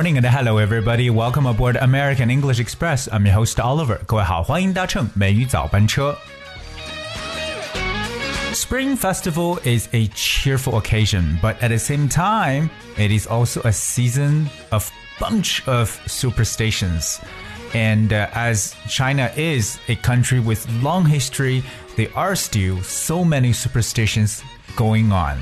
morning and hello everybody. Welcome aboard American English Express. I'm your host Oliver. 各位好，欢迎搭乘美语早班车。Spring Festival is a cheerful occasion, but at the same time, it is also a season of bunch of superstitions. And uh, as China is a country with long history, there are still so many superstitions going on.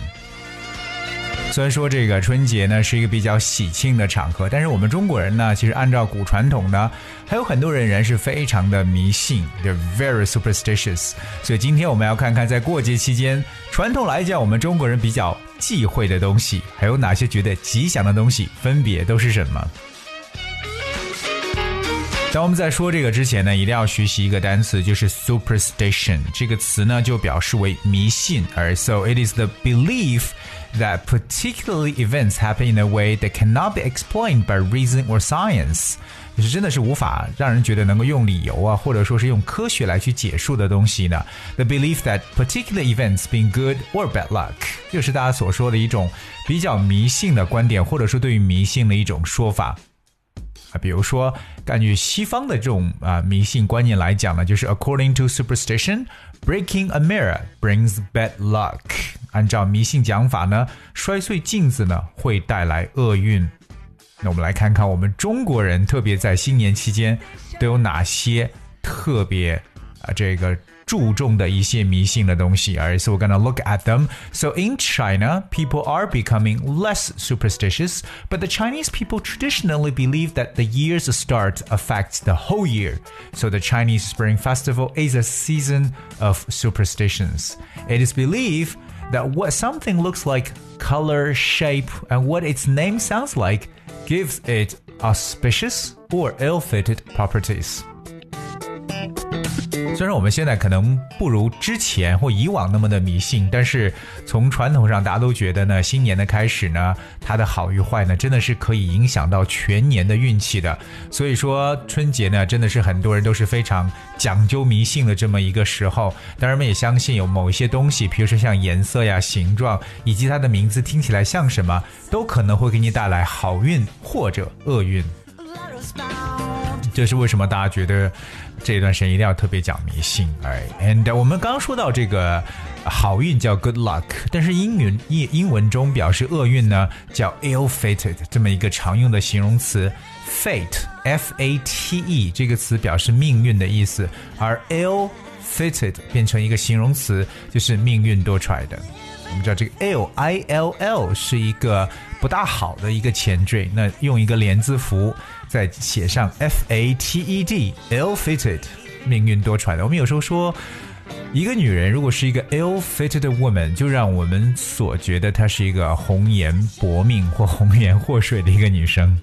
虽然说这个春节呢是一个比较喜庆的场合，但是我们中国人呢，其实按照古传统呢，还有很多人仍然是非常的迷信，they're very superstitious。所以今天我们要看看，在过节期间，传统来讲，我们中国人比较忌讳的东西，还有哪些觉得吉祥的东西，分别都是什么？当我们在说这个之前呢，一定要学习一个单词，就是 superstition 这个词呢，就表示为迷信，而 so it is the belief that particularly events happen in a way that cannot be explained by reason or science，就是真的是无法让人觉得能够用理由啊，或者说是用科学来去解述的东西呢。The belief that particular events bring good or bad luck，就是大家所说的一种比较迷信的观点，或者说对于迷信的一种说法。啊，比如说，根据西方的这种啊迷信观念来讲呢，就是 according to superstition，breaking a mirror brings bad luck。 按照迷信讲法呢，摔碎镜子呢会带来厄运。那我们来看看我们中国人，特别在新年期间都有哪些特别啊这个。注重的一些迷信的东西。Alright, so we're gonna look at them. So in China, people are becoming less superstitious, but the Chinese people traditionally believe that the year's start affects the whole year. So the Chinese Spring Festival is a season of superstitions. It is believed that what something looks like, color, shape, and what its name sounds like gives it auspicious or ill-fated properties. 虽然我们现在可能不如之前或以往那么的迷信，但是从传统上，大家都觉得呢，新年的开始呢，它的好与坏呢，真的是可以影响到全年的运气的。所以说，春节呢，真的是很多人都是非常讲究迷信的这么一个时候。当然，我们也相信有某一些东西，比如说像颜色呀、形状，以及它的名字听起来像什么，都可能会给你带来好运或者厄运。这是为什么大家觉得？这段时间一定要特别讲迷信，哎，and 我们刚刚说到这个好运叫 good luck，但是英语英英文中表示厄运呢叫 ill-fated，这么一个常用的形容词，fate，f a t e 这个词表示命运的意思，而 ill-fated 变成一个形容词，就是命运多舛的。我们知道这个 ill i l l 是一个不大好的一个前缀，那用一个连字符再写上 f a t e d ill fitted，命运多舛的。我们有时候说，一个女人如果是一个 ill-fated woman，就让我们所觉得她是一个红颜薄命或红颜祸水的一个女生。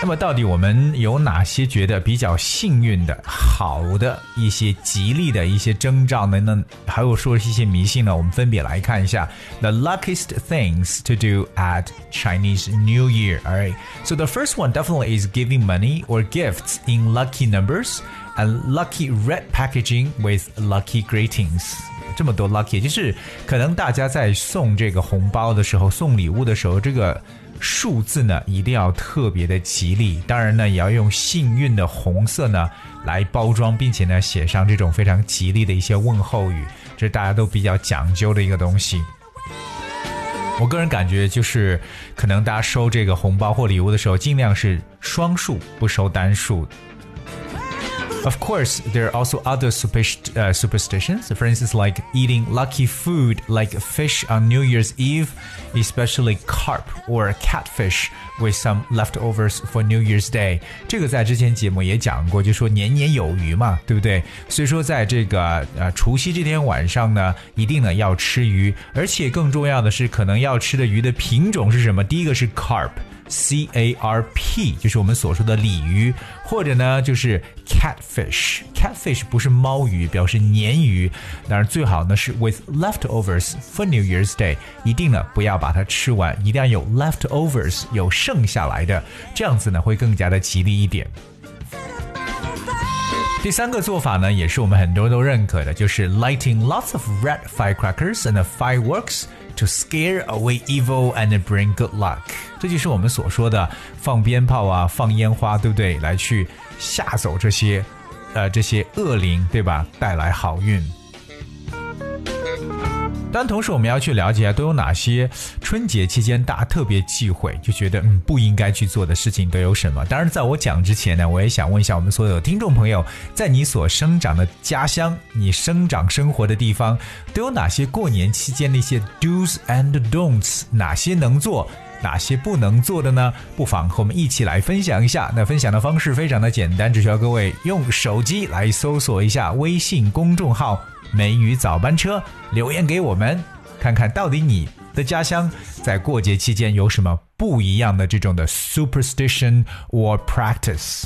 那么，到底我们有哪些觉得比较幸运的、好的一些吉利的一些征兆呢？那还有说一些迷信呢？我们分别来看一下。The luckiest things to do at Chinese New Year. Alright, so the first one definitely is giving money or gifts in lucky numbers and lucky red packaging with lucky greetings. 这么多 lucky，就是可能大家在送这个红包的时候、送礼物的时候，这个。数字呢一定要特别的吉利，当然呢也要用幸运的红色呢来包装，并且呢写上这种非常吉利的一些问候语，这是大家都比较讲究的一个东西。我个人感觉就是，可能大家收这个红包或礼物的时候，尽量是双数，不收单数。Of course, there are also other superst uh, superstitions. For instance, like eating lucky food like fish on New Year's Eve, especially carp or catfish with some leftovers for New Year's Day。这个在之前节目也讲过，就说年年有余嘛，对不对？所以说，在这个呃除夕这天晚上呢，一定呢要吃鱼，而且更重要的是，可能要吃的鱼的品种是什么？第一个是 carp。 C A R P 就是我们所说的鲤鱼，或者呢就是 catfish。catfish 不是猫鱼，表示鲶鱼。当然最好呢是 with leftovers for New Year's Day，一定呢不要把它吃完，一定要有 leftovers 有剩下来的，这样子呢会更加的吉利一点。第三个做法呢，也是我们很多人都认可的，就是 lighting lots of red firecrackers and fireworks to scare away evil and bring good luck。 这就是我们所说的放鞭炮啊，放烟花，对不对？来去吓走这些呃这些恶灵，对吧？带来好运。但同时，我们要去了解下，都有哪些春节期间大家特别忌讳，就觉得嗯不应该去做的事情都有什么？当然，在我讲之前呢，我也想问一下我们所有听众朋友，在你所生长的家乡，你生长生活的地方，都有哪些过年期间的一些 do's and don'ts？哪些能做，哪些不能做的呢？不妨和我们一起来分享一下。那分享的方式非常的简单，只需要各位用手机来搜索一下微信公众号。美女早班车留言给我们，看看到底你的家乡在过节期间有什么不一样的这种的 superstition or practice。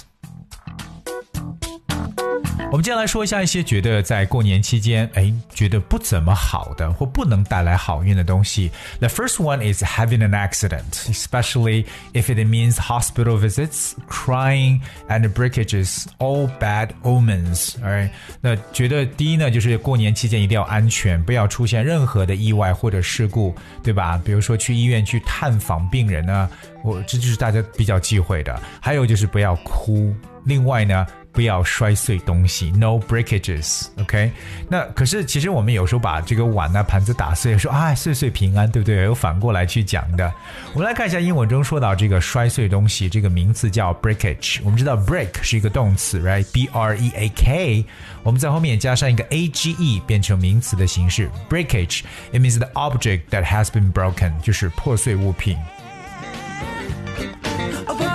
我们接下来说一下一些觉得在过年期间，哎，觉得不怎么好的或不能带来好运的东西。The first one is having an accident, especially if it means hospital visits, crying, and breakages, all bad omens. Alright，那觉得第一呢，就是过年期间一定要安全，不要出现任何的意外或者事故，对吧？比如说去医院去探访病人呢，我这就是大家比较忌讳的。还有就是不要哭。另外呢。 不要摔碎东西，no breakages，OK？、Okay? 那可是其实我们有时候把这个碗啊、盘子打碎，说啊岁岁平安，对不对？有反过来去讲的。我们来看一下英文中说到这个摔碎东西，这个名词叫 breakage。我们知道 break 是一个动词，right？B R E A K，我们在后面加上一个 A G E，变成名词的形式，breakage。It means the object that has been broken，就是破碎物品。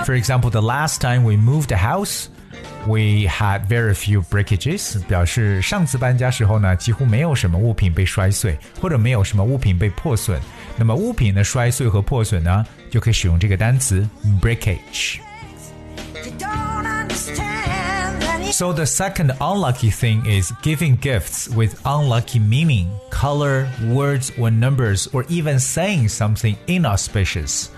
For example, the last time we moved a house. We had very few breakages，表示上次搬家时候呢，几乎没有什么物品被摔碎，或者没有什么物品被破损。那么物品的摔碎和破损呢，就可以使用这个单词 breakage。So the second unlucky thing is giving gifts with unlucky meaning, color, words or numbers, or even saying something inauspicious.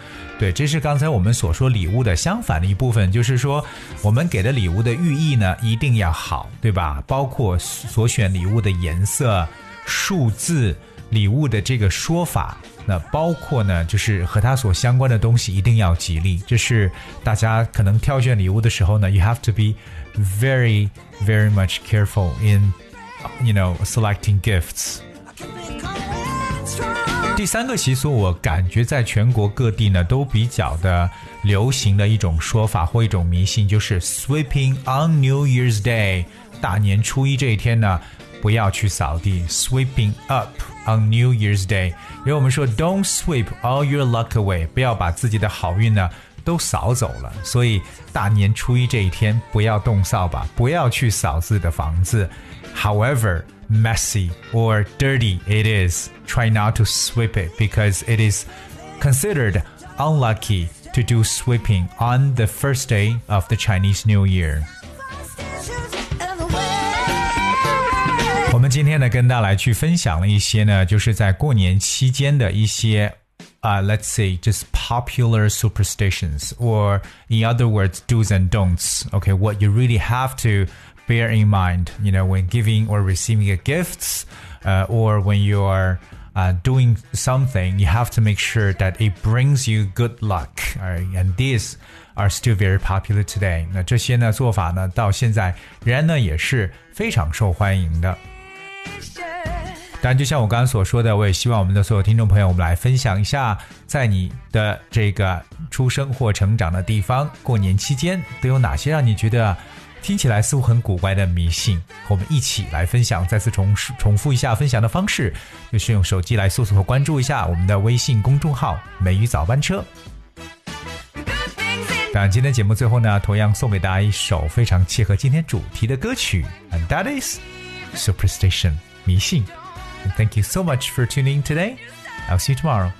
对，这是刚才我们所说礼物的相反的一部分，就是说我们给的礼物的寓意呢一定要好，对吧？包括所选礼物的颜色、数字、礼物的这个说法，那包括呢就是和它所相关的东西一定要吉利。这是大家可能挑选礼物的时候呢，you have to be very very much careful in you know selecting gifts。第三个习俗，我感觉在全国各地呢都比较的流行的一种说法或一种迷信，就是 sweeping on New Year's Day，大年初一这一天呢，不要去扫地，sweeping up on New Year's Day。因为我们说 don't sweep all your luck away，不要把自己的好运呢都扫走了，所以大年初一这一天不要动扫把，不要去扫自己的房子。However messy or dirty it is, try not to sweep it because it is considered unlucky to do sweeping on the first day of the Chinese New Year. 我们今天呢，跟大家来去分享了一些呢，就是在过年期间的一些啊、uh,，let's say just popular superstitions, or in other words, do's and don'ts. Okay, what you really have to bear in mind, you know, when giving or receiving a gifts, uh, or when you are uh, doing something, you have to make sure that it brings you good luck. Right? And these are still very popular today. 那这些呢做法呢，到现在仍然呢也是非常受欢迎的。当然，就像我刚刚所说的，我也希望我们的所有听众朋友，我们来分享一下，在你的这个出生或成长的地方，过年期间都有哪些让你觉得 听起来似乎很古怪的迷信，和我们一起来分享。再次重重复一下分享的方式，就是用手机来搜索和关注一下我们的微信公众号“美语早班车”。当然，今天节目最后呢，同样送给大家一首非常切合今天主题的歌曲，and that is superstition 迷信。Thank you so much for tuning today. I'll see you tomorrow.